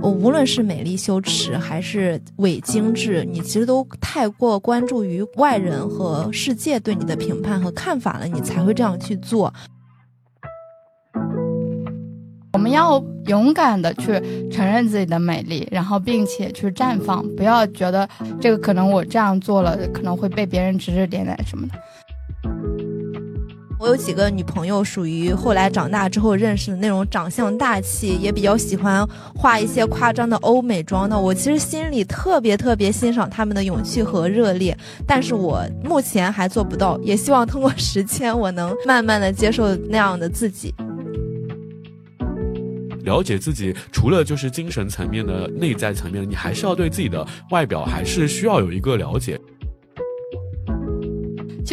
我无论是美丽羞耻还是伪精致，你其实都太过关注于外人和世界对你的评判和看法了，你才会这样去做。我们要勇敢的去承认自己的美丽，然后并且去绽放，不要觉得这个可能我这样做了可能会被别人指指点点什么的。我有几个女朋友，属于后来长大之后认识的那种长相大气，也比较喜欢画一些夸张的欧美妆的。我其实心里特别特别欣赏他们的勇气和热烈，但是我目前还做不到，也希望通过时间，我能慢慢的接受那样的自己。了解自己，除了就是精神层面的内在层面，你还是要对自己的外表还是需要有一个了解。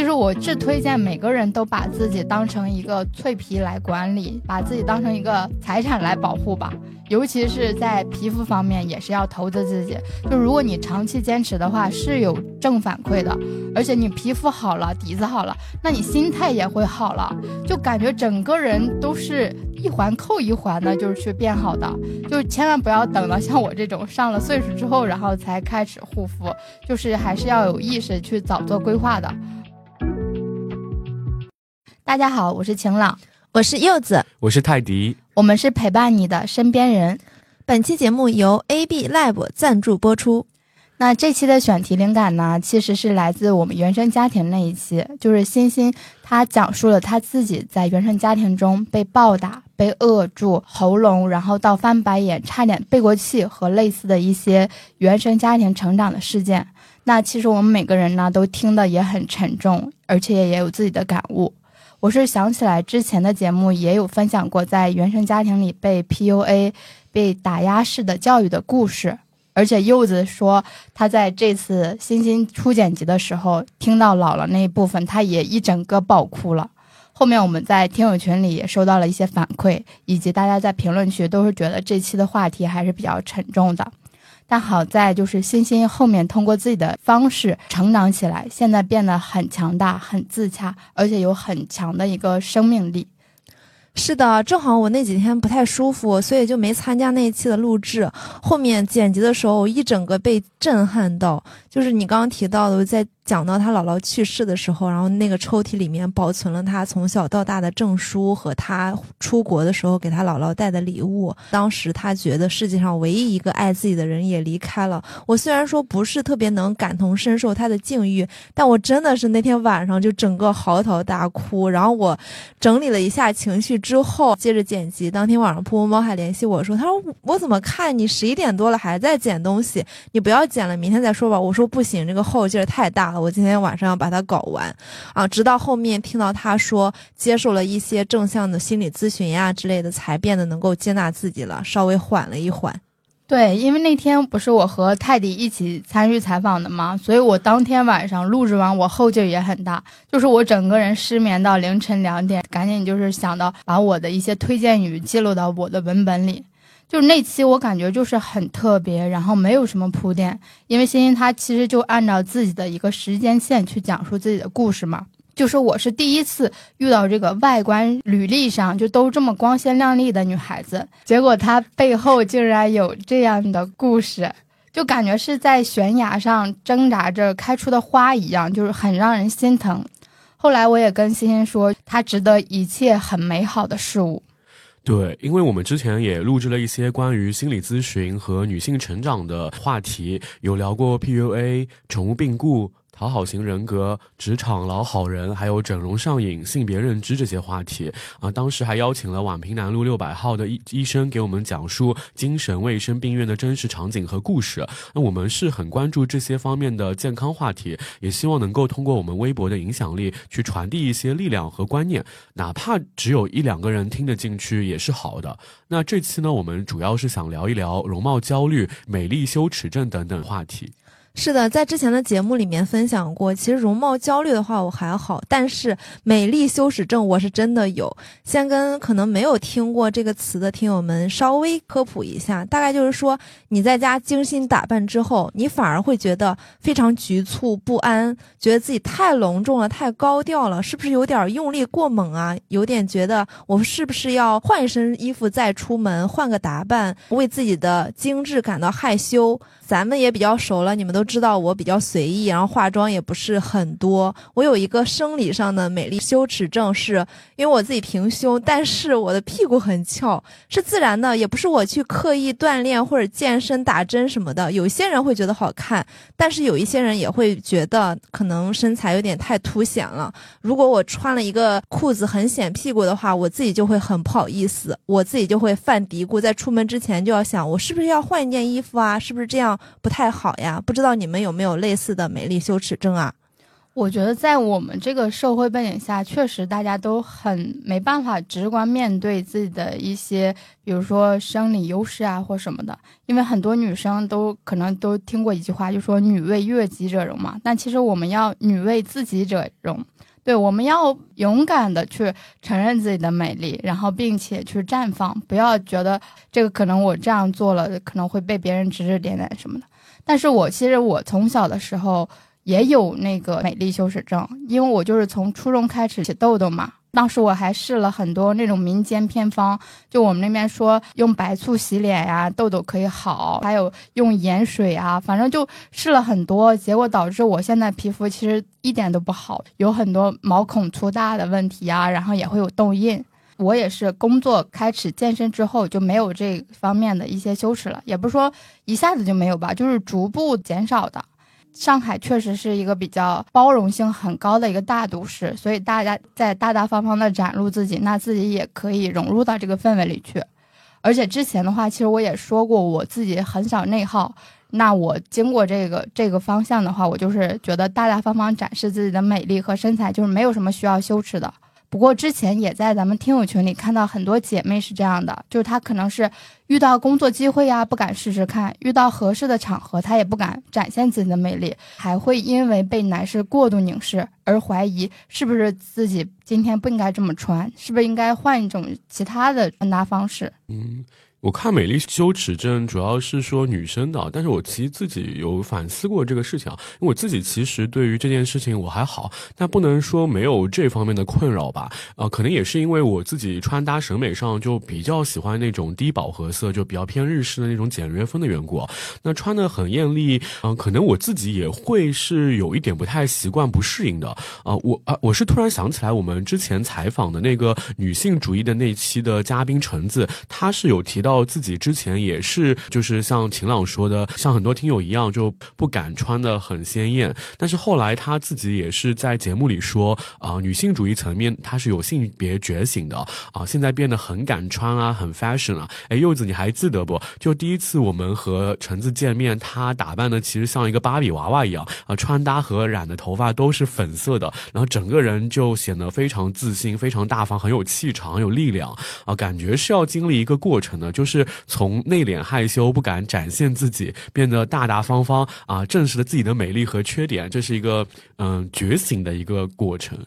其实我是推荐每个人都把自己当成一个脆皮来管理，把自己当成一个财产来保护吧。尤其是在皮肤方面，也是要投资自己。就如果你长期坚持的话，是有正反馈的。而且你皮肤好了，底子好了，那你心态也会好了，就感觉整个人都是一环扣一环的，就是去变好的。就千万不要等到像我这种上了岁数之后，然后才开始护肤，就是还是要有意识去早做规划的。大家好，我是晴朗，我是柚子，我是泰迪，我们是陪伴你的身边人。本期节目由 AB Lab 赞助播出。那这期的选题灵感呢，其实是来自我们原生家庭那一期，就是欣欣她讲述了她自己在原生家庭中被暴打、被扼住喉咙，然后到翻白眼、差点背过气和类似的一些原生家庭成长的事件。那其实我们每个人呢，都听的也很沉重，而且也有自己的感悟。我是想起来之前的节目也有分享过，在原生家庭里被 PUA、被打压式的教育的故事。而且柚子说，他在这次欣欣初剪辑的时候，听到姥姥那一部分，他也一整个爆哭了。后面我们在听友群里也收到了一些反馈，以及大家在评论区都是觉得这期的话题还是比较沉重的。但好在就是欣欣后面通过自己的方式成长起来，现在变得很强大、很自洽，而且有很强的一个生命力。是的，正好我那几天不太舒服，所以就没参加那一期的录制。后面剪辑的时候，一整个被震撼到，就是你刚刚提到的，在。讲到他姥姥去世的时候，然后那个抽屉里面保存了他从小到大的证书和他出国的时候给他姥姥带的礼物。当时他觉得世界上唯一一个爱自己的人也离开了。我虽然说不是特别能感同身受他的境遇，但我真的是那天晚上就整个嚎啕大哭。然后我整理了一下情绪之后，接着剪辑。当天晚上，噗噗猫还联系我说：“他说我怎么看你十一点多了还在剪东西？你不要剪了，明天再说吧。”我说：“不行，这个后劲儿太大。”我今天晚上要把它搞完，啊，直到后面听到他说接受了一些正向的心理咨询呀之类的，才变得能够接纳自己了，稍微缓了一缓。对，因为那天不是我和泰迪一起参与采访的吗？所以我当天晚上录制完，我后劲也很大，就是我整个人失眠到凌晨两点，赶紧就是想到把我的一些推荐语记录到我的文本里。就是那期我感觉就是很特别，然后没有什么铺垫，因为欣欣她其实就按照自己的一个时间线去讲述自己的故事嘛。就是我是第一次遇到这个外观履历上就都这么光鲜亮丽的女孩子，结果她背后竟然有这样的故事，就感觉是在悬崖上挣扎着开出的花一样，就是很让人心疼。后来我也跟欣欣说，她值得一切很美好的事物。对，因为我们之前也录制了一些关于心理咨询和女性成长的话题，有聊过 PUA、宠物病故。讨好型人格、职场老好人，还有整容上瘾、性别认知这些话题啊，当时还邀请了宛平南路六百号的医医生给我们讲述精神卫生病院的真实场景和故事。那我们是很关注这些方面的健康话题，也希望能够通过我们微博的影响力去传递一些力量和观念，哪怕只有一两个人听得进去也是好的。那这期呢，我们主要是想聊一聊容貌焦虑、美丽羞耻症等等话题。是的，在之前的节目里面分享过，其实容貌焦虑的话我还好，但是美丽羞耻症我是真的有。先跟可能没有听过这个词的听友们稍微科普一下，大概就是说你在家精心打扮之后，你反而会觉得非常局促不安，觉得自己太隆重了、太高调了，是不是有点用力过猛啊？有点觉得我是不是要换一身衣服再出门，换个打扮，为自己的精致感到害羞？咱们也比较熟了，你们都知道我比较随意，然后化妆也不是很多。我有一个生理上的美丽羞耻症，是因为我自己平胸，但是我的屁股很翘，是自然的，也不是我去刻意锻炼或者健身打针什么的。有些人会觉得好看，但是有一些人也会觉得可能身材有点太凸显了。如果我穿了一个裤子很显屁股的话，我自己就会很不好意思，我自己就会犯嘀咕，在出门之前就要想，我是不是要换一件衣服啊？是不是这样？不太好呀，不知道你们有没有类似的美丽羞耻症啊？我觉得在我们这个社会背景下，确实大家都很没办法直观面对自己的一些，比如说生理优势啊或什么的。因为很多女生都可能都听过一句话，就说“女为悦己者容”嘛。但其实我们要“女为自己者容”，对，我们要勇敢的去承认自己的美丽，然后并且去绽放，不要觉得这个可能我这样做了可能会被别人指指点点什么的。但是我其实我从小的时候。也有那个美丽羞耻症，因为我就是从初中开始起痘痘嘛。当时我还试了很多那种民间偏方，就我们那边说用白醋洗脸呀，痘痘可以好；还有用盐水啊，反正就试了很多，结果导致我现在皮肤其实一点都不好，有很多毛孔粗大的问题啊，然后也会有痘印。我也是工作开始健身之后就没有这方面的一些羞耻了，也不是说一下子就没有吧，就是逐步减少的。上海确实是一个比较包容性很高的一个大都市，所以大家在大大方方的展露自己，那自己也可以融入到这个氛围里去。而且之前的话，其实我也说过，我自己很少内耗。那我经过这个这个方向的话，我就是觉得大大方方展示自己的美丽和身材，就是没有什么需要羞耻的。不过之前也在咱们听友群里看到很多姐妹是这样的，就是她可能是遇到工作机会呀不敢试试看，遇到合适的场合她也不敢展现自己的魅力，还会因为被男士过度凝视而怀疑是不是自己今天不应该这么穿，是不是应该换一种其他的穿搭方式？嗯。我看美丽羞耻症主要是说女生的，但是我其实自己有反思过这个事情啊，因为我自己其实对于这件事情我还好，但不能说没有这方面的困扰吧。呃，可能也是因为我自己穿搭审美上就比较喜欢那种低饱和色，就比较偏日式的那种简约风的缘故。那穿的很艳丽，嗯，可能我自己也会是有一点不太习惯、不适应的。啊，我啊，我是突然想起来，我们之前采访的那个女性主义的那期的嘉宾橙子，她是有提到。到自己之前也是，就是像晴朗说的，像很多听友一样，就不敢穿的很鲜艳。但是后来他自己也是在节目里说，啊，女性主义层面他是有性别觉醒的啊，现在变得很敢穿啊，很 fashion 啊。哎，柚子你还记得不？就第一次我们和橙子见面，她打扮的其实像一个芭比娃娃一样啊，穿搭和染的头发都是粉色的，然后整个人就显得非常自信、非常大方、很有气场、很有力量啊，感觉是要经历一个过程的，就。是从内敛害羞不敢展现自己，变得大大方方啊，正视了自己的美丽和缺点，这是一个嗯觉醒的一个过程。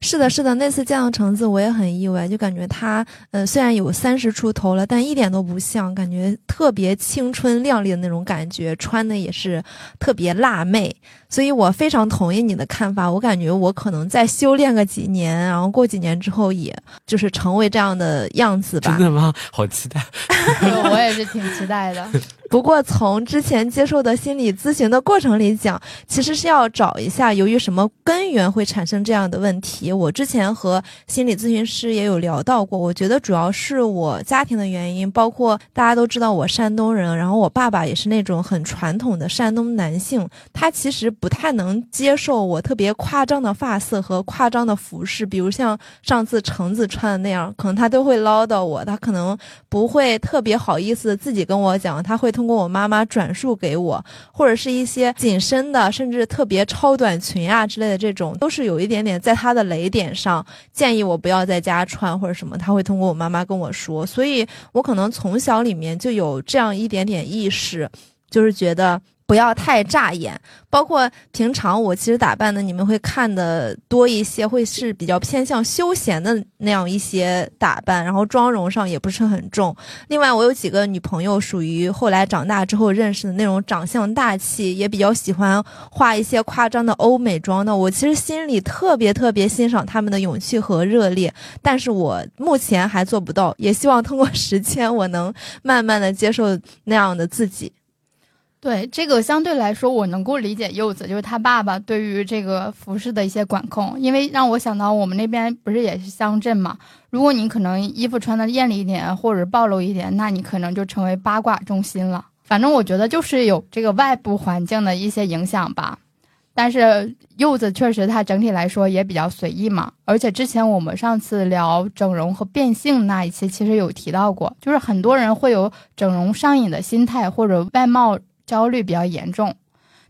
是的，是的，那次见到橙子，我也很意外，就感觉她，呃，虽然有三十出头了，但一点都不像，感觉特别青春靓丽的那种感觉，穿的也是特别辣妹，所以我非常同意你的看法。我感觉我可能再修炼个几年，然后过几年之后，也就是成为这样的样子吧。真的吗？好期待！我也是挺期待的。不过从之前接受的心理咨询的过程里讲，其实是要找一下由于什么根源会产生这样的问题。我之前和心理咨询师也有聊到过，我觉得主要是我家庭的原因，包括大家都知道我山东人，然后我爸爸也是那种很传统的山东男性，他其实不太能接受我特别夸张的发色和夸张的服饰，比如像上次橙子穿的那样，可能他都会唠叨我，他可能不会特别好意思自己跟我讲，他会通。过我妈妈转述给我，或者是一些紧身的，甚至特别超短裙啊之类的，这种都是有一点点在她的雷点上，建议我不要在家穿或者什么。她会通过我妈妈跟我说，所以我可能从小里面就有这样一点点意识，就是觉得不要太扎眼，包括平常我其实打扮的，你们会看的多一些，会是比较偏向休闲的那样一些打扮，然后妆容上也不是很重。另外，我有几个女朋友属于后来长大之后认识的那种长相大气，也比较喜欢化一些夸张的欧美妆的。我其实心里特别特别欣赏他们的勇气和热烈，但是我目前还做不到，也希望通过时间，我能慢慢的接受那样的自己。对这个相对来说，我能够理解柚子，就是他爸爸对于这个服饰的一些管控，因为让我想到我们那边不是也是乡镇嘛，如果你可能衣服穿的艳丽一点，或者暴露一点，那你可能就成为八卦中心了。反正我觉得就是有这个外部环境的一些影响吧。但是柚子确实，它整体来说也比较随意嘛。而且之前我们上次聊整容和变性那一期，其实有提到过，就是很多人会有整容上瘾的心态，或者外貌。焦虑比较严重，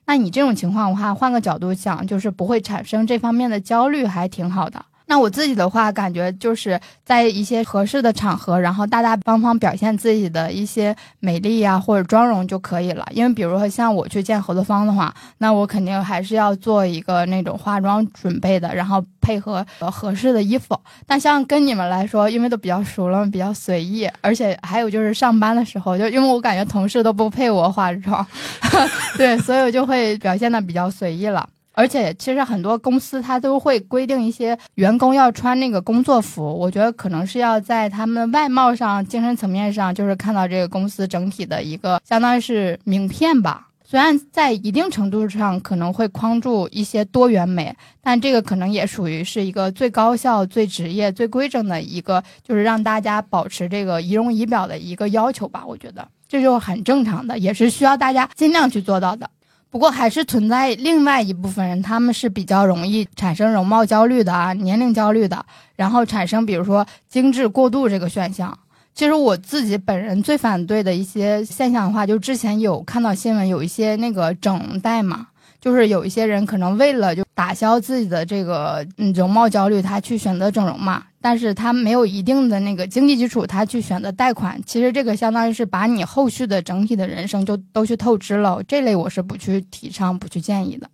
那你这种情况的话，换个角度想，就是不会产生这方面的焦虑，还挺好的。那我自己的话，感觉就是在一些合适的场合，然后大大方方表现自己的一些美丽呀或者妆容就可以了。因为比如说像我去见合作方的话，那我肯定还是要做一个那种化妆准备的，然后配合合适的衣服。但像跟你们来说，因为都比较熟了，比较随意，而且还有就是上班的时候，就因为我感觉同事都不配我化妆，对，所以我就会表现的比较随意了。而且，其实很多公司它都会规定一些员工要穿那个工作服。我觉得可能是要在他们外貌上、精神层面上，就是看到这个公司整体的一个，相当于是名片吧。虽然在一定程度上可能会框住一些多元美，但这个可能也属于是一个最高效、最职业、最规整的一个，就是让大家保持这个仪容仪表的一个要求吧。我觉得这就很正常的，也是需要大家尽量去做到的。不过还是存在另外一部分人，他们是比较容易产生容貌焦虑的啊，年龄焦虑的，然后产生比如说精致过度这个选项。其实我自己本人最反对的一些现象的话，就之前有看到新闻，有一些那个整代嘛。就是有一些人可能为了就打消自己的这个嗯容貌焦虑，他去选择整容嘛，但是他没有一定的那个经济基础，他去选择贷款，其实这个相当于是把你后续的整体的人生就都去透支了，这类我是不去提倡、不去建议的。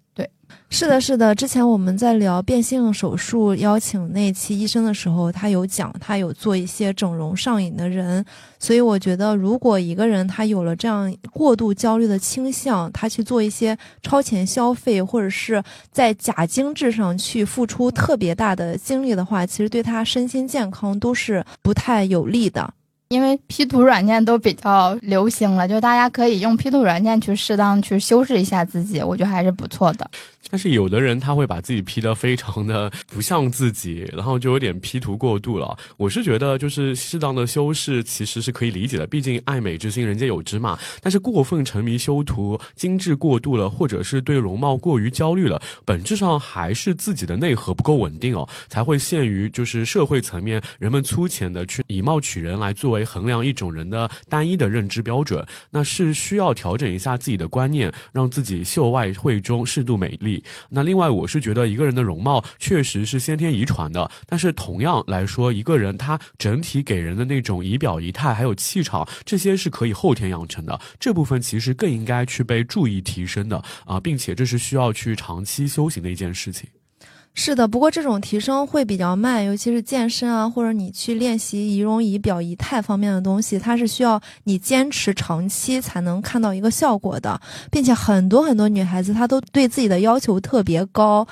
是的，是的。之前我们在聊变性手术邀请那期医生的时候，他有讲，他有做一些整容上瘾的人。所以我觉得，如果一个人他有了这样过度焦虑的倾向，他去做一些超前消费，或者是在假精致上去付出特别大的精力的话，其实对他身心健康都是不太有利的。因为 P 图软件都比较流行了，就大家可以用 P 图软件去适当去修饰一下自己，我觉得还是不错的。但是有的人他会把自己 P 得非常的不像自己，然后就有点 P 图过度了。我是觉得就是适当的修饰其实是可以理解的，毕竟爱美之心人皆有之嘛。但是过分沉迷修图、精致过度了，或者是对容貌过于焦虑了，本质上还是自己的内核不够稳定哦，才会陷于就是社会层面人们粗浅的去以貌取人来作为衡量一种人的单一的认知标准。那是需要调整一下自己的观念，让自己秀外慧中，适度美丽。那另外，我是觉得一个人的容貌确实是先天遗传的，但是同样来说，一个人他整体给人的那种仪表仪态还有气场，这些是可以后天养成的。这部分其实更应该去被注意提升的啊，并且这是需要去长期修行的一件事情。是的，不过这种提升会比较慢，尤其是健身啊，或者你去练习仪容仪表仪态方面的东西，它是需要你坚持长期才能看到一个效果的，并且很多很多女孩子她都对自己的要求特别高，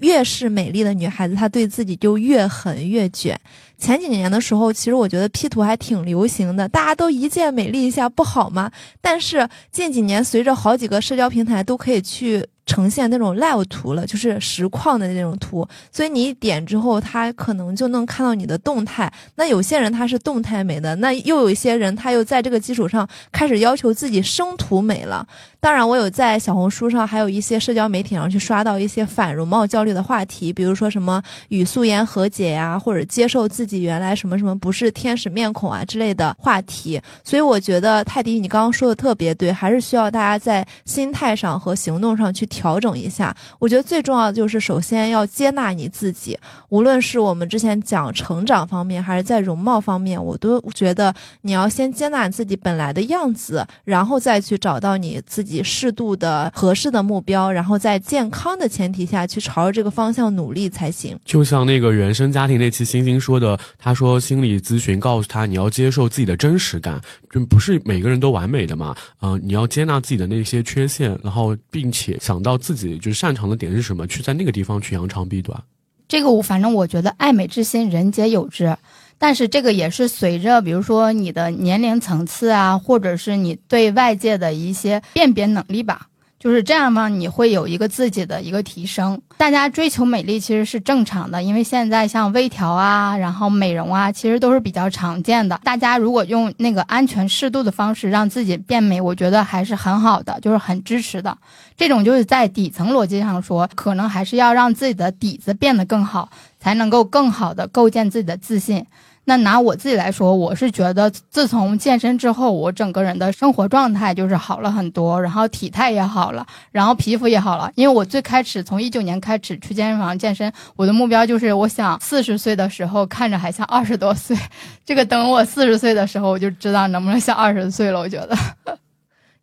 越是美丽的女孩子，她对自己就越狠越卷。前几年的时候，其实我觉得 P 图还挺流行的，大家都一键美丽一下不好吗？但是近几年，随着好几个社交平台都可以去。呈现那种 live 图了，就是实况的那种图，所以你一点之后，他可能就能看到你的动态。那有些人他是动态美的，那又有一些人他又在这个基础上开始要求自己生图美了。当然，我有在小红书上，还有一些社交媒体上去刷到一些反容貌焦虑的话题，比如说什么与素颜和解呀，或者接受自己原来什么什么不是天使面孔啊之类的话题。所以我觉得泰迪，你刚刚说的特别对，还是需要大家在心态上和行动上去。调整一下，我觉得最重要的就是首先要接纳你自己。无论是我们之前讲成长方面，还是在容貌方面，我都觉得你要先接纳自己本来的样子，然后再去找到你自己适度的合适的目标，然后在健康的前提下去朝着这个方向努力才行。就像那个原生家庭那期星星说的，他说心理咨询告诉他你要接受自己的真实感，就不是每个人都完美的嘛，嗯、你要接纳自己的那些缺陷，然后并且想到自己就是擅长的点是什么，去在那个地方去扬长避短。这个我反正我觉得爱美之心人皆有之，但是这个也是随着比如说你的年龄层次啊，或者是你对外界的一些辨别能力吧。就是这样嘛，你会有一个自己的一个提升。大家追求美丽其实是正常的，因为现在像微调啊，然后美容啊，其实都是比较常见的。大家如果用那个安全适度的方式让自己变美，我觉得还是很好的，就是很支持的。这种就是在底层逻辑上说，可能还是要让自己的底子变得更好，才能够更好的构建自己的自信。那拿我自己来说，我是觉得自从健身之后，我整个人的生活状态就是好了很多，然后体态也好了，然后皮肤也好了。因为我最开始从一九年开始去健身房健身，我的目标就是我想四十岁的时候看着还像二十多岁。这个等我四十岁的时候，我就知道能不能像二十岁了。我觉得。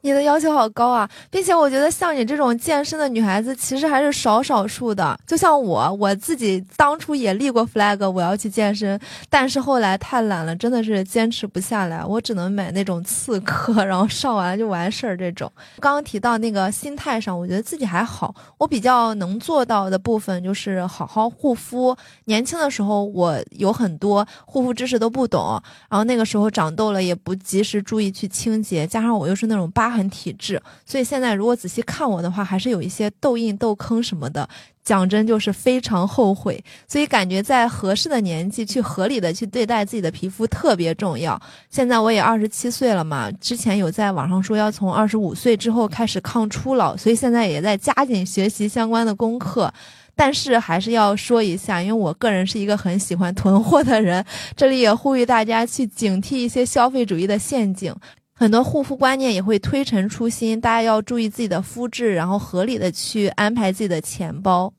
你的要求好高啊，并且我觉得像你这种健身的女孩子，其实还是少少数的。就像我，我自己当初也立过 flag，我要去健身，但是后来太懒了，真的是坚持不下来。我只能买那种次课，然后上完就完事儿这种。刚刚提到那个心态上，我觉得自己还好。我比较能做到的部分就是好好护肤。年轻的时候，我有很多护肤知识都不懂，然后那个时候长痘了也不及时注意去清洁，加上我又是那种疤痕体质，所以现在如果仔细看我的话，还是有一些痘印、痘坑什么的。讲真，就是非常后悔。所以感觉在合适的年纪去合理的去对待自己的皮肤特别重要。现在我也二十七岁了嘛，之前有在网上说要从二十五岁之后开始抗初老，所以现在也在加紧学习相关的功课。但是还是要说一下，因为我个人是一个很喜欢囤货的人，这里也呼吁大家去警惕一些消费主义的陷阱。很多护肤观念也会推陈出新，大家要注意自己的肤质，然后合理的去安排自己的钱包。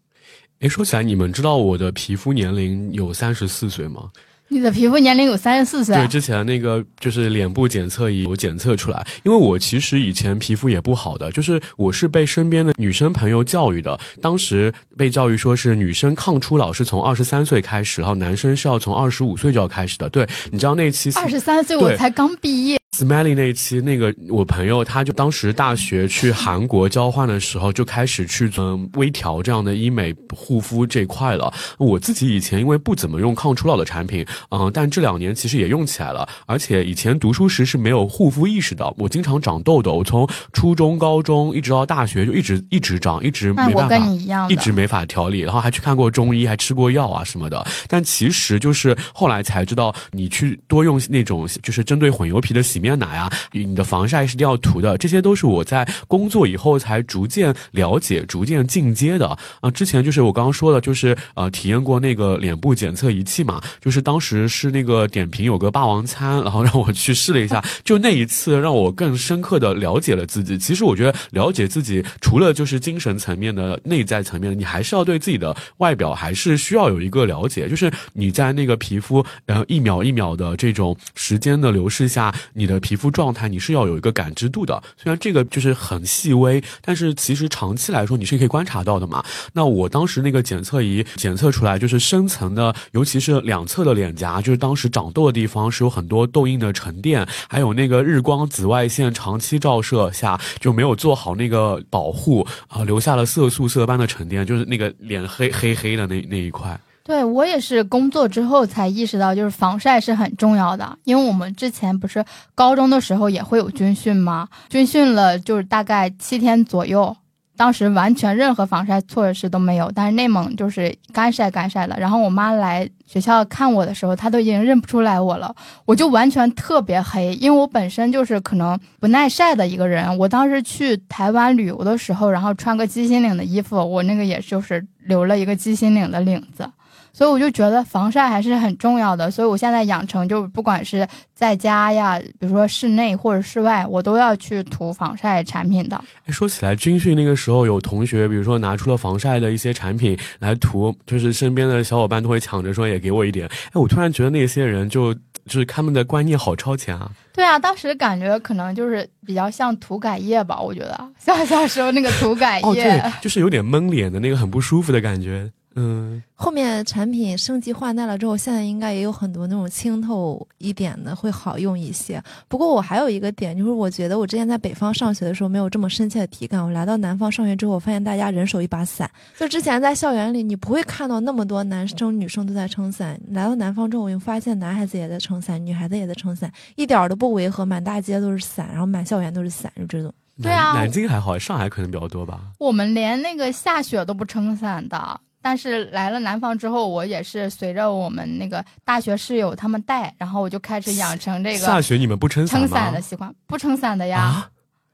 诶，说起来，你们知道我的皮肤年龄有三十四岁吗？你的皮肤年龄有三十四岁，对，之前那个就是脸部检测仪有检测出来，因为我其实以前皮肤也不好的，就是我是被身边的女生朋友教育的，当时被教育说是女生抗初老是从二十三岁开始，然后男生是要从二十五岁就要开始的。对，你知道那期二十三岁我才刚毕业。Smelly 那一期，那个我朋友他就当时大学去韩国交换的时候，就开始去嗯微调这样的医美护肤这块了。我自己以前因为不怎么用抗初老的产品，嗯，但这两年其实也用起来了。而且以前读书时是没有护肤意识的，我经常长痘痘，我从初中、高中一直到大学就一直一直长，一直没办法，一直没法调理，然后还去看过中医，还吃过药啊什么的。但其实就是后来才知道，你去多用那种就是针对混油皮的洗面奶啊，你的防晒是一定要涂的，这些都是我在工作以后才逐渐了解、逐渐进阶的啊。之前就是我刚刚说的，就是呃体验过那个脸部检测仪器嘛，就是当时是那个点评有个霸王餐，然后让我去试了一下，就那一次让我更深刻的了解了自己。其实我觉得了解自己，除了就是精神层面的、内在层面，你还是要对自己的外表还是需要有一个了解，就是你在那个皮肤呃一秒一秒的这种时间的流逝下，你的皮肤状态你是要有一个感知度的。虽然这个就是很细微，但是其实长期来说你是可以观察到的嘛。那我当时那个检测仪检测出来，就是深层的，尤其是两侧的脸颊，就是当时长痘的地方是有很多痘印的沉淀，还有那个日光紫外线长期照射下就没有做好那个保护啊，留下了色素色斑的沉淀，就是那个脸黑黑黑的那那一块。对我也是工作之后才意识到，就是防晒是很重要的。因为我们之前不是高中的时候也会有军训吗？军训了就是大概七天左右，当时完全任何防晒措施都没有，但是内蒙就是干晒干晒的。然后我妈来学校看我的时候，她都已经认不出来我了，我就完全特别黑，因为我本身就是可能不耐晒的一个人。我当时去台湾旅游的时候，然后穿个鸡心领的衣服，我那个也就是留了一个鸡心领的领子。所以我就觉得防晒还是很重要的，所以我现在养成就不管是在家呀，比如说室内或者室外，我都要去涂防晒产品的。哎，说起来军训那个时候，有同学比如说拿出了防晒的一些产品来涂，就是身边的小伙伴都会抢着说也给我一点。哎，我突然觉得那些人就就是他们的观念好超前啊。对啊，当时感觉可能就是比较像涂改液吧，我觉得像小时候那个涂改哦，液。对，就是有点闷脸的那个很不舒服的感觉。嗯，后面产品升级换代了之后，现在应该也有很多那种清透一点的会好用一些。不过我还有一个点，就是我觉得我之前在北方上学的时候没有这么深切的体感，我来到南方上学之后，我发现大家人手一把伞。就之前在校园里，你不会看到那么多男生女生都在撑伞，来到南方之后，我又发现男孩子也在撑伞，女孩子也在撑伞，一点儿都不违和，满大街都是伞，然后满校园都是伞，就这种。对啊南南京还好，上海可能比较多吧。我们连那个下雪都不撑伞的。但是来了南方之后，我也是随着我们那个大学室友他们带，然后我就开始养成这个下雪你们不撑伞撑？伞的习惯。不撑伞的呀，啊，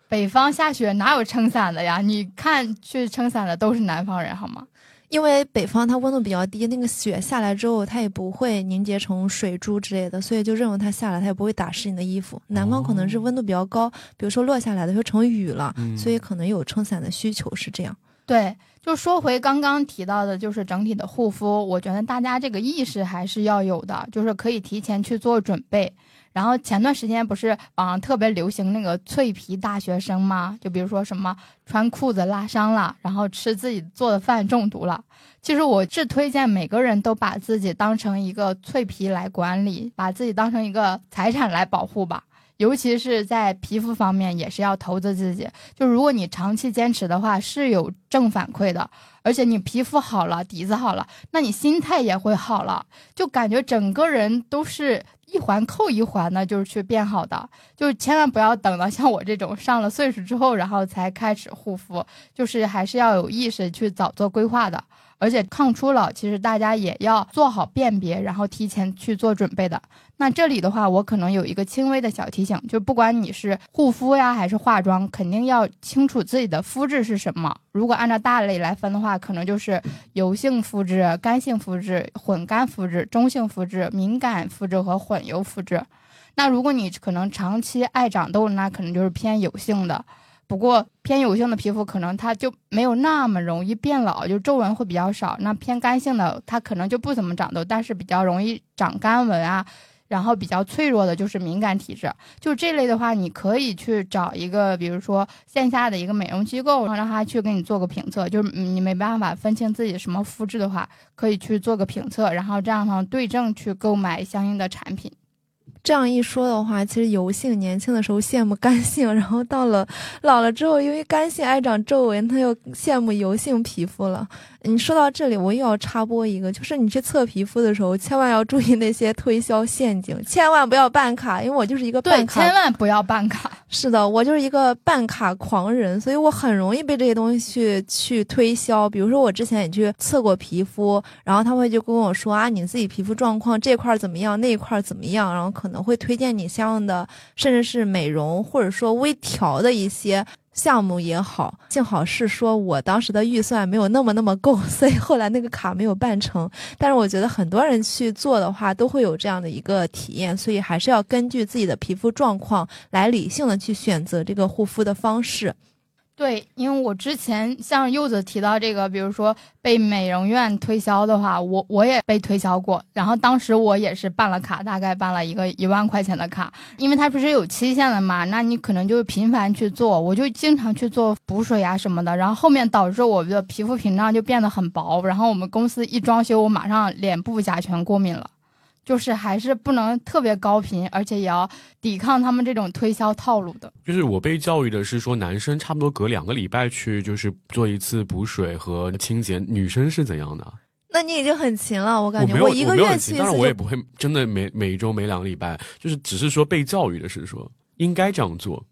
北方下雪哪有撑伞的呀？你看去撑伞的都是南方人好吗？因为北方它温度比较低，那个雪下来之后，它也不会凝结成水珠之类的，所以就认为它下来，它也不会打湿你的衣服。南方可能是温度比较高，比如说落下来的就成雨了，嗯所以可能有撑伞的需求，是这样。对，就说回刚刚提到的，就是整体的护肤，我觉得大家这个意识还是要有的，就是可以提前去做准备。然后前段时间不是网上特别流行那个脆皮大学生吗？就比如说什么穿裤子拉伤了，然后吃自己做的饭中毒了。其实我是推荐每个人都把自己当成一个脆皮来管理，把自己当成一个财产来保护吧。尤其是在皮肤方面，也是要投资自己。就如果你长期坚持的话，是有正反馈的，而且你皮肤好了，底子好了，那你心态也会好了，就感觉整个人都是一环扣一环的，就是去变好的。就千万不要等到像我这种上了岁数之后，然后才开始护肤，就是还是要有意识去早做规划的。而且抗初老，其实大家也要做好辨别，然后提前去做准备的。那这里的话，我可能有一个轻微的小提醒，就不管你是护肤呀还是化妆，肯定要清楚自己的肤质是什么。如果按照大类来分的话，可能就是油性肤质、干性肤质、混干肤质、中性肤质、敏感肤质和混油肤质。那如果你可能长期爱长痘，那可能就是偏油性的。不过偏油性的皮肤可能它就没有那么容易变老，就皱纹会比较少。那偏干性的它可能就不怎么长痘，但是比较容易长干纹啊。然后比较脆弱的就是敏感体质，就这类的话，你可以去找一个，比如说线下的一个美容机构，然后让他去给你做个评测。就是你没办法分清自己什么肤质的话，可以去做个评测，然后这样的话对症去购买相应的产品。这样一说的话，其实油性年轻的时候羡慕干性，然后到了老了之后，因为干性爱长皱纹，他又羡慕油性皮肤了。你说到这里，我又要插播一个，就是你去测皮肤的时候，千万要注意那些推销陷阱，千万不要办卡，因为我就是一个，办卡千万不要办卡。是的，我就是一个办卡狂人，所以我很容易被这些东西去去推销。比如说，我之前也去测过皮肤，然后他会就跟我说啊，你自己皮肤状况这块儿怎么样，那一块儿怎么样，然后可能会推荐你相应的，甚至是美容或者说微调的一些。项目也好，幸好是说我当时的预算没有那么那么够，所以后来那个卡没有办成。但是我觉得很多人去做的话，都会有这样的一个体验，所以还是要根据自己的皮肤状况来理性的去选择这个护肤的方式。对，因为我之前像柚子提到这个，比如说被美容院推销的话，我我也被推销过。然后当时我也是办了卡，大概办了一个一万块钱的卡，因为它不是有期限的嘛，那你可能就频繁去做，我就经常去做补水啊什么的。然后后面导致我的皮肤屏障就变得很薄，然后我们公司一装修，我马上脸部甲醛过敏了。就是还是不能特别高频，而且也要抵抗他们这种推销套路的。就是我被教育的是说，男生差不多隔两个礼拜去就是做一次补水和清洁，女生是怎样的？那你已经很勤了，我感觉我一个没有很勤，月去一次就当然我也不会真的每每一周每两个礼拜，就是只是说被教育的是说应该这样做。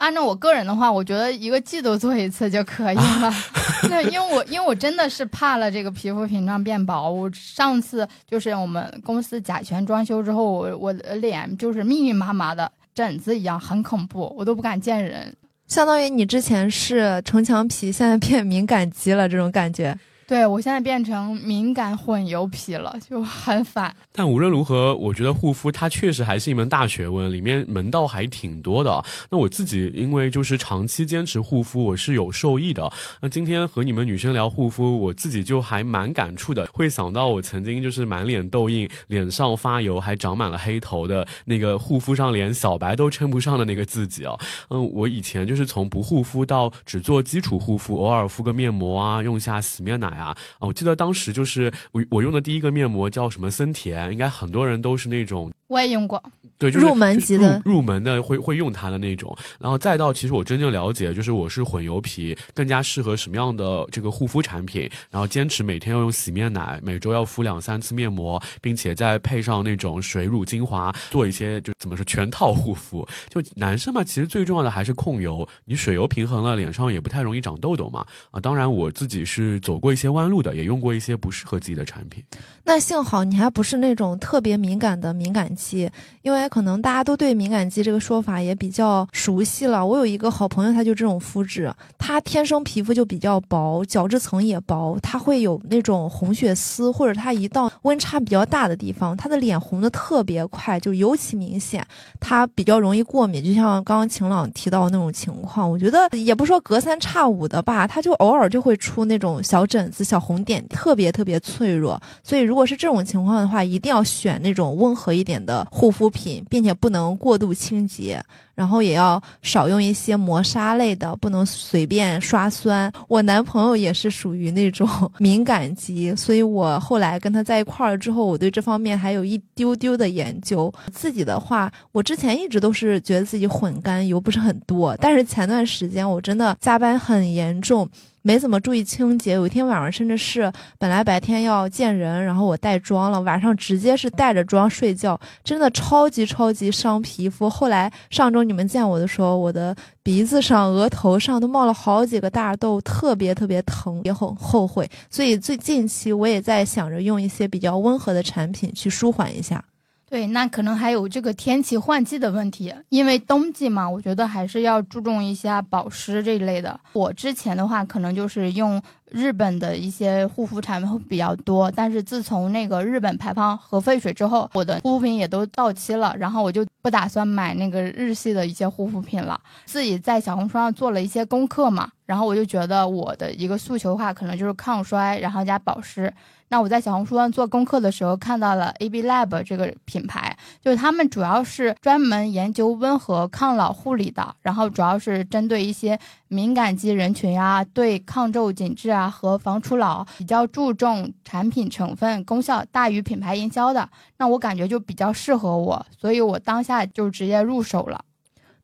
按照我个人的话，我觉得一个季度做一次就可以了。那因为我因为我真的是怕了这个皮肤屏障变薄。我上次就是我们公司甲醛装修之后，我我的脸就是密密麻麻的疹子一样，很恐怖，我都不敢见人。相当于你之前是城墙皮，现在变敏感肌了，这种感觉。对我现在变成敏感混油皮了，就很烦。但无论如何，我觉得护肤它确实还是一门大学问，里面门道还挺多的。那我自己因为就是长期坚持护肤，我是有受益的。那今天和你们女生聊护肤，我自己就还蛮感触的，会想到我曾经就是满脸痘印、脸上发油、还长满了黑头的那个护肤上连小白都称不上的那个自己啊。嗯，我以前就是从不护肤到只做基础护肤，偶尔敷个面膜啊，用下洗面奶。啊，我记得当时就是我我用的第一个面膜叫什么森田，应该很多人都是那种。我也用过，对，就是入门级的，入门的会会用它的那种，然后再到其实我真正了解，就是我是混油皮，更加适合什么样的这个护肤产品，然后坚持每天要用洗面奶，每周要敷两三次面膜，并且再配上那种水乳精华，做一些就怎么说全套护肤。就男生嘛，其实最重要的还是控油，你水油平衡了，脸上也不太容易长痘痘嘛。啊，当然我自己是走过一些弯路的，也用过一些不适合自己的产品。那幸好你还不是那种特别敏感的敏感肌，因为可能大家都对敏感肌这个说法也比较熟悉了。我有一个好朋友，他就这种肤质，他天生皮肤就比较薄，角质层也薄，他会有那种红血丝，或者他一到温差比较大的地方，他的脸红的特别快，就尤其明显。他比较容易过敏，就像刚刚晴朗提到那种情况，我觉得也不说隔三差五的吧，他就偶尔就会出那种小疹子、小红点，特别特别脆弱，所以。如果是这种情况的话，一定要选那种温和一点的的护肤品，并且不能过度清洁，然后也要少用一些磨砂类的，不能随便刷酸。我男朋友也是属于那种 敏感肌，所以我后来跟他在一块儿之后，我对这方面还有一丢丢的研究。自己的话，我之前一直都是觉得自己混干油不是很多，但是前段时间我真的加班很严重。没怎么注意清洁，有一天晚上甚至是本来白天要见人，然后我带妆了，晚上直接是带着妆睡觉，真的超级超级伤皮肤。后来上周你们见我的时候，我的鼻子上、额头上都冒了好几个大痘，特别特别疼，也很后悔。所以最近期我也在想着用一些比较温和的产品去舒缓一下。对，那可能还有这个天气换季的问题，因为冬季嘛，我觉得还是要注重一下保湿这一类的。我之前的话，可能就是用日本的一些护肤产品会比较多，但是自从那个日本排放核废水之后，我的护肤品也都到期了，然后我就不打算买那个日系的一些护肤品了。自己在小红书上做了一些功课嘛，然后我就觉得我的一个诉求的话，可能就是抗衰，然后加保湿。那我在小红书上做功课的时候，看到了 AB Lab 这个品牌，就是他们主要是专门研究温和抗老护理的，然后主要是针对一些敏感肌人群啊，对抗皱紧致啊和防初老比较注重产品成分功效大于品牌营销的。那我感觉就比较适合我，所以我当下就直接入手了。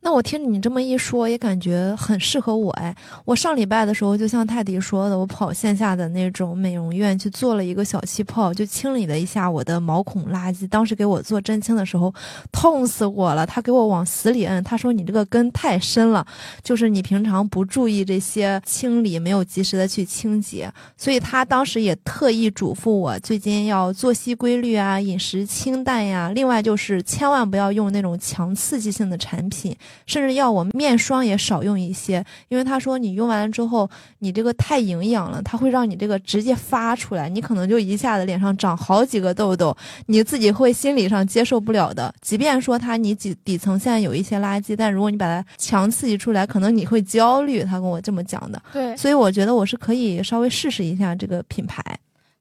那我听你这么一说，也感觉很适合我哎。我上礼拜的时候，就像泰迪说的，我跑线下的那种美容院去做了一个小气泡，就清理了一下我的毛孔垃圾。当时给我做针清的时候，痛死我了。他给我往死里摁，他说你这个根太深了，就是你平常不注意这些清理，没有及时的去清洁。所以他当时也特意嘱咐我，最近要作息规律啊，饮食清淡呀。另外就是千万不要用那种强刺激性的产品。甚至要我面霜也少用一些，因为他说你用完了之后，你这个太营养了，它会让你这个直接发出来，你可能就一下子脸上长好几个痘痘，你自己会心理上接受不了的。即便说它你底底层现在有一些垃圾，但如果你把它强刺激出来，可能你会焦虑。他跟我这么讲的，对，所以我觉得我是可以稍微试试一下这个品牌。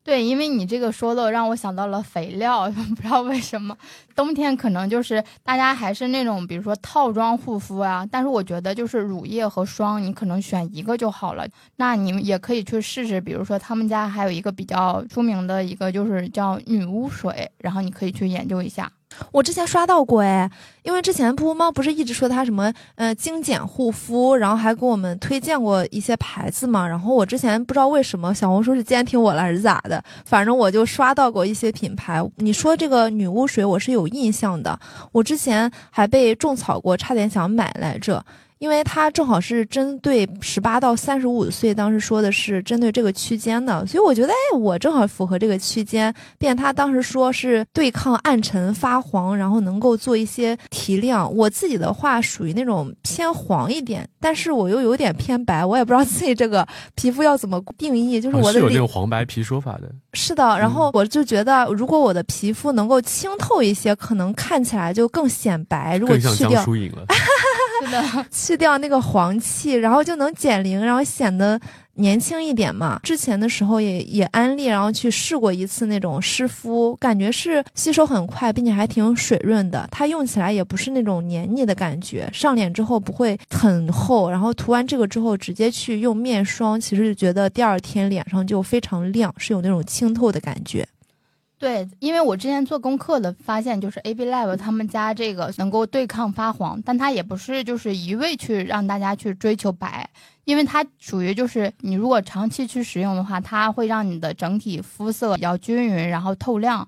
对，因为你这个说的让我想到了肥料，不知道为什么，冬天可能就是大家还是那种，比如说套装护肤啊，但是我觉得就是乳液和霜，你可能选一个就好了。那你们也可以去试试，比如说他们家还有一个比较出名的一个，就是叫女巫水，然后你可以去研究一下。我之前刷到过哎，因为之前噗噗猫不是一直说它什么呃精简护肤，然后还给我们推荐过一些牌子嘛。然后我之前不知道为什么小红书是监听我了还是咋的，反正我就刷到过一些品牌。你说这个女巫水我是有印象的，我之前还被种草过，差点想买来着。因为它正好是针对十八到三十五岁，当时说的是针对这个区间的，所以我觉得，哎，我正好符合这个区间。便他当时说是对抗暗沉发黄，然后能够做一些提亮。我自己的话属于那种偏黄一点，但是我又有点偏白，我也不知道自己这个皮肤要怎么定义。就是我的有那种黄白皮说法的。是的，然后我就觉得，如果我的皮肤能够清透一些，可能看起来就更显白。如果去掉。是 去掉那个黄气，然后就能减龄，然后显得年轻一点嘛。之前的时候也也安利，然后去试过一次那种湿敷，感觉是吸收很快，并且还挺水润的。它用起来也不是那种黏腻的感觉，上脸之后不会很厚。然后涂完这个之后，直接去用面霜，其实就觉得第二天脸上就非常亮，是有那种清透的感觉。对，因为我之前做功课的发现，就是 A B Lab 他们家这个能够对抗发黄，但它也不是就是一味去让大家去追求白，因为它属于就是你如果长期去使用的话，它会让你的整体肤色比较均匀，然后透亮。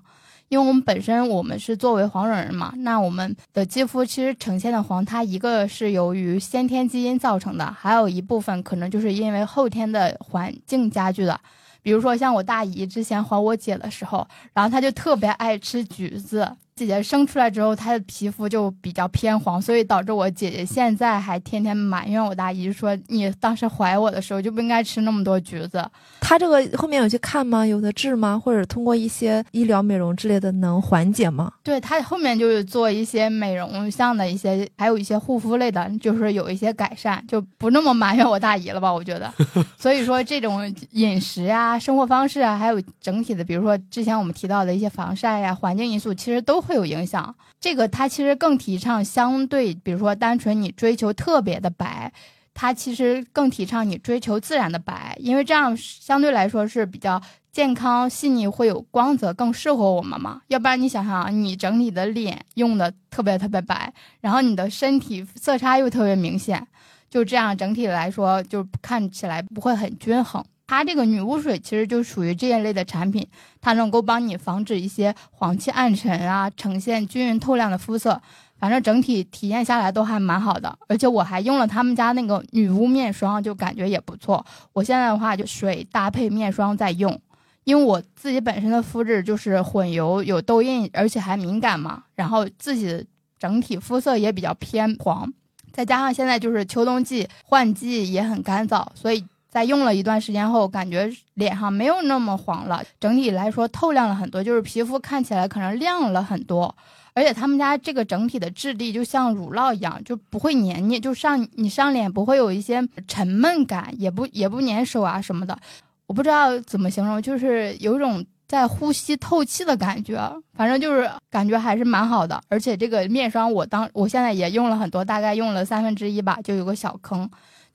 因为我们本身我们是作为黄种人嘛，那我们的肌肤其实呈现的黄，它一个是由于先天基因造成的，还有一部分可能就是因为后天的环境加剧的。比如说，像我大姨之前还我姐的时候，然后她就特别爱吃橘子。姐姐生出来之后，她的皮肤就比较偏黄，所以导致我姐姐现在还天天埋怨我大姨说：“你当时怀我的时候就不应该吃那么多橘子。”她这个后面有去看吗？有的治吗？或者通过一些医疗美容之类的能缓解吗？对她后面就是做一些美容像的一些，还有一些护肤类的，就是有一些改善，就不那么埋怨我大姨了吧？我觉得。所以说，这种饮食啊、生活方式啊，还有整体的，比如说之前我们提到的一些防晒呀、环境因素，其实都。会有影响，这个它其实更提倡相对，比如说单纯你追求特别的白，它其实更提倡你追求自然的白，因为这样相对来说是比较健康、细腻，会有光泽，更适合我们嘛。要不然你想想，你整体的脸用的特别特别白，然后你的身体色差又特别明显，就这样整体来说就看起来不会很均衡。它这个女巫水其实就属于这一类的产品，它能够帮你防止一些黄气暗沉啊，呈现均匀透亮的肤色。反正整体体验下来都还蛮好的，而且我还用了他们家那个女巫面霜，就感觉也不错。我现在的话就水搭配面霜在用，因为我自己本身的肤质就是混油有痘印，而且还敏感嘛，然后自己整体肤色也比较偏黄，再加上现在就是秋冬季换季也很干燥，所以。在用了一段时间后，感觉脸上没有那么黄了，整体来说透亮了很多，就是皮肤看起来可能亮了很多。而且他们家这个整体的质地就像乳酪一样，就不会黏腻，就上你上脸不会有一些沉闷感，也不也不粘手啊什么的。我不知道怎么形容，就是有一种在呼吸透气的感觉，反正就是感觉还是蛮好的。而且这个面霜我当我现在也用了很多，大概用了三分之一吧，就有个小坑。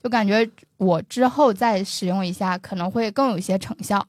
就感觉我之后再使用一下，可能会更有一些成效。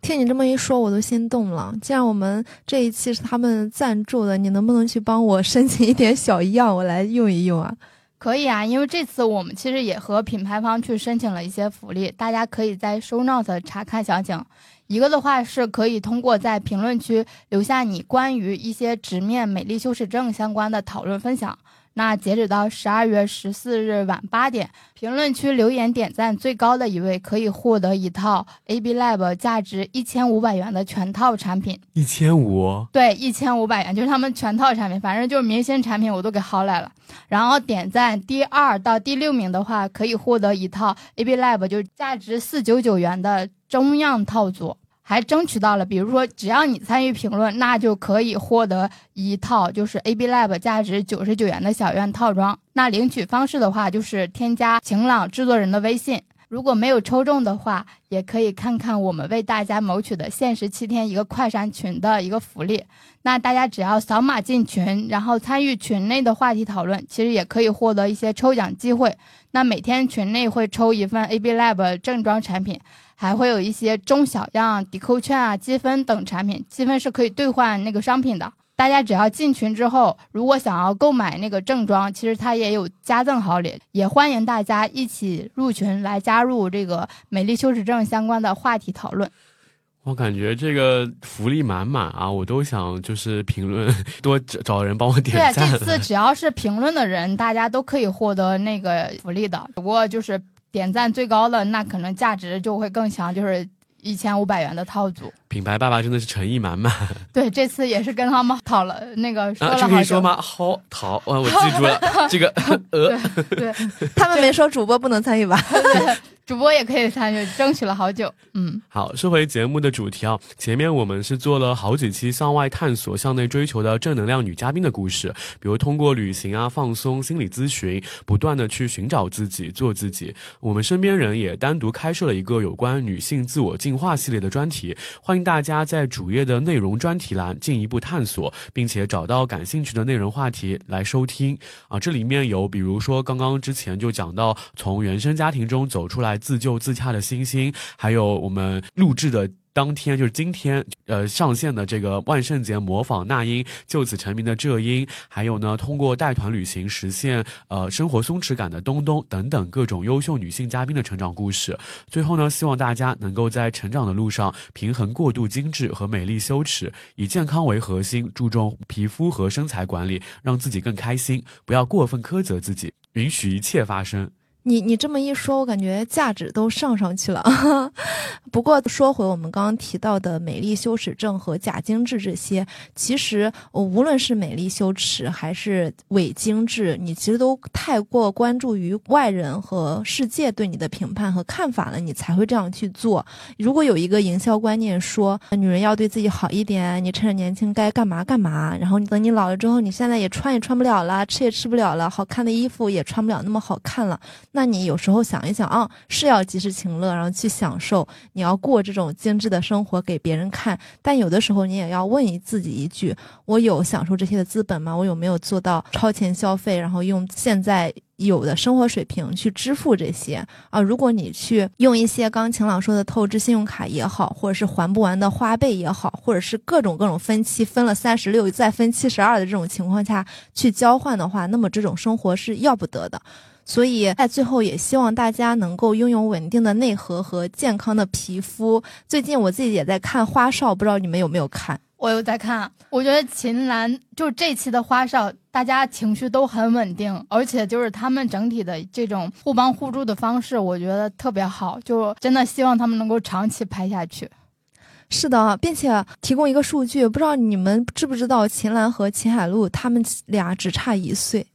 听你这么一说，我都心动了。既然我们这一期是他们赞助的，你能不能去帮我申请一点小样，我来用一用啊？可以啊，因为这次我们其实也和品牌方去申请了一些福利，大家可以在 show notes 查看详情。一个的话是可以通过在评论区留下你关于一些直面美丽修饰症相关的讨论分享。那截止到十二月十四日晚八点，评论区留言点赞最高的一位可以获得一套 AB Lab 价值一千五百元的全套产品。一千五？对，一千五百元就是他们全套产品，反正就是明星产品我都给薅来了。然后点赞第二到第六名的话，可以获得一套 AB Lab 就价值四九九元的中样套组。还争取到了，比如说，只要你参与评论，那就可以获得一套就是 AB Lab 价值九十九元的小院套装。那领取方式的话，就是添加晴朗制作人的微信。如果没有抽中的话，也可以看看我们为大家谋取的限时七天一个快闪群的一个福利。那大家只要扫码进群，然后参与群内的话题讨论，其实也可以获得一些抽奖机会。那每天群内会抽一份 AB Lab 正装产品。还会有一些中小样抵扣券啊、积分等产品，积分是可以兑换那个商品的。大家只要进群之后，如果想要购买那个正装，其实它也有加赠好礼，也欢迎大家一起入群来加入这个美丽羞耻症相关的话题讨论。我感觉这个福利满满啊！我都想就是评论多找人帮我点赞。对，这次只要是评论的人，大家都可以获得那个福利的。不过就是点赞最高的，那可能价值就会更强，就是一千五百元的套组。品牌爸爸真的是诚意满满。对，这次也是跟他们讨了那个说了这可以说吗？好讨，我记住了 这个呃。对，他们没说主播不能参与吧？主播也可以参与，争取了好久。嗯，好，说回节目的主题啊，前面我们是做了好几期向外探索、向内追求的正能量女嘉宾的故事，比如通过旅行啊、放松、心理咨询，不断的去寻找自己、做自己。我们身边人也单独开设了一个有关女性自我进化系列的专题，欢迎大家在主页的内容专题栏进一步探索，并且找到感兴趣的内容话题来收听啊。这里面有，比如说刚刚之前就讲到从原生家庭中走出来。自救自洽的星星，还有我们录制的当天，就是今天，呃，上线的这个万圣节模仿那英就此成名的浙英，还有呢，通过带团旅行实现呃生活松弛感的东东等等各种优秀女性嘉宾的成长故事。最后呢，希望大家能够在成长的路上平衡过度精致和美丽羞耻，以健康为核心，注重皮肤和身材管理，让自己更开心，不要过分苛责自己，允许一切发生。你你这么一说，我感觉价值都上上去了。不过说回我们刚刚提到的美丽羞耻症和假精致这些，其实无论是美丽羞耻还是伪精致，你其实都太过关注于外人和世界对你的评判和看法了，你才会这样去做。如果有一个营销观念说女人要对自己好一点，你趁着年轻该干嘛干嘛，然后你等你老了之后，你现在也穿也穿不了了，吃也吃不了了，好看的衣服也穿不了那么好看了。那你有时候想一想啊，是要及时行乐，然后去享受，你要过这种精致的生活给别人看。但有的时候你也要问自己一句：我有享受这些的资本吗？我有没有做到超前消费，然后用现在有的生活水平去支付这些啊？如果你去用一些刚晴朗说的透支信用卡也好，或者是还不完的花呗也好，或者是各种各种分期分了三十六再分七十二的这种情况下去交换的话，那么这种生活是要不得的。所以在最后，也希望大家能够拥有稳定的内核和健康的皮肤。最近我自己也在看《花少》，不知道你们有没有看？我有在看。我觉得秦岚就这期的《花少》，大家情绪都很稳定，而且就是他们整体的这种互帮互助的方式，我觉得特别好。就真的希望他们能够长期拍下去。是的，并且提供一个数据，不知道你们知不知道，秦岚和秦海璐他们俩只差一岁。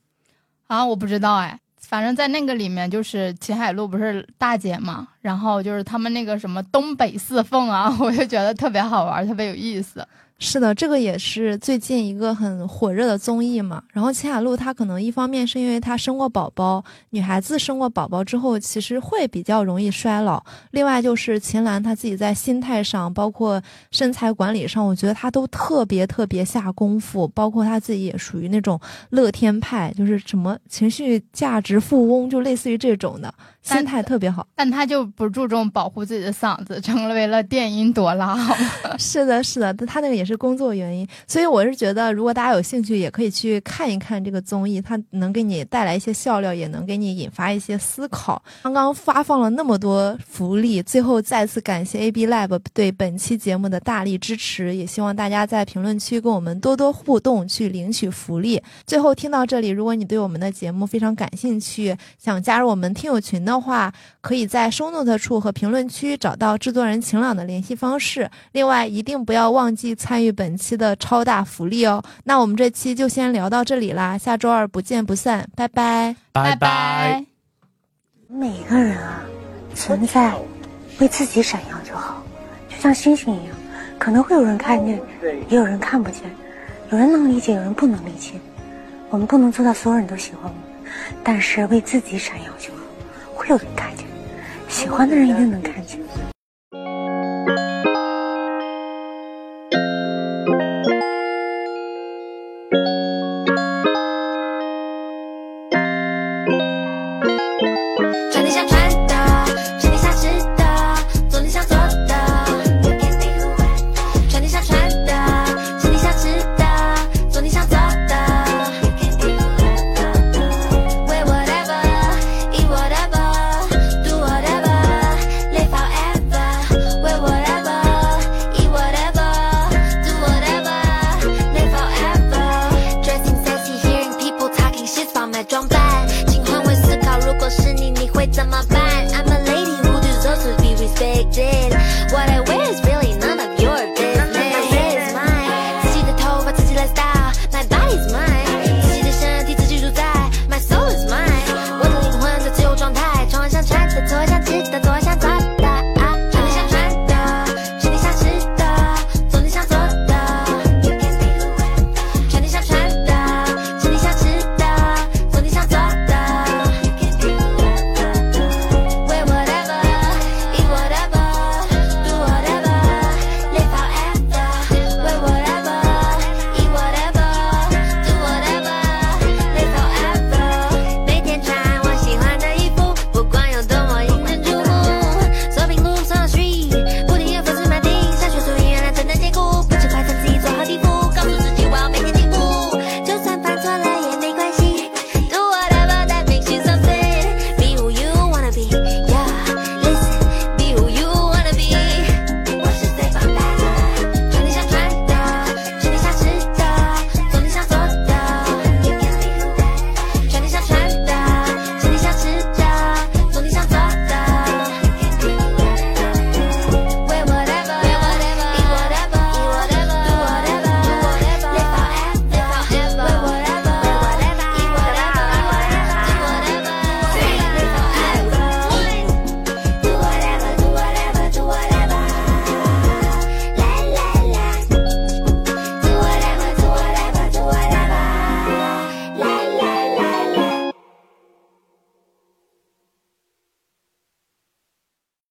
啊，我不知道哎。反正，在那个里面，就是秦海璐不是大姐嘛，然后就是他们那个什么东北四凤啊，我就觉得特别好玩，特别有意思。是的，这个也是最近一个很火热的综艺嘛。然后秦海璐她可能一方面是因为她生过宝宝，女孩子生过宝宝之后其实会比较容易衰老。另外就是秦岚她自己在心态上，包括身材管理上，我觉得她都特别特别下功夫。包括她自己也属于那种乐天派，就是什么情绪价值富翁，就类似于这种的。心态特别好，但他就不注重保护自己的嗓子，成为了电音朵拉。是的，是的，他那个也是工作原因，所以我是觉得，如果大家有兴趣，也可以去看一看这个综艺，它能给你带来一些笑料，也能给你引发一些思考。刚刚发放了那么多福利，最后再次感谢 AB Lab 对本期节目的大力支持，也希望大家在评论区跟我们多多互动，去领取福利。最后听到这里，如果你对我们的节目非常感兴趣，想加入我们听友群的。话可以在收 note 处和评论区找到制作人晴朗的联系方式。另外，一定不要忘记参与本期的超大福利哦。那我们这期就先聊到这里啦，下周二不见不散，拜拜，拜拜。每个人啊，存在为自己闪耀就好，就像星星一样，可能会有人看见，也有人看不见，有人能理解，有人不能理解。我们不能做到所有人都喜欢我们，但是为自己闪耀就好。会有人看见，喜欢的人一定能看见。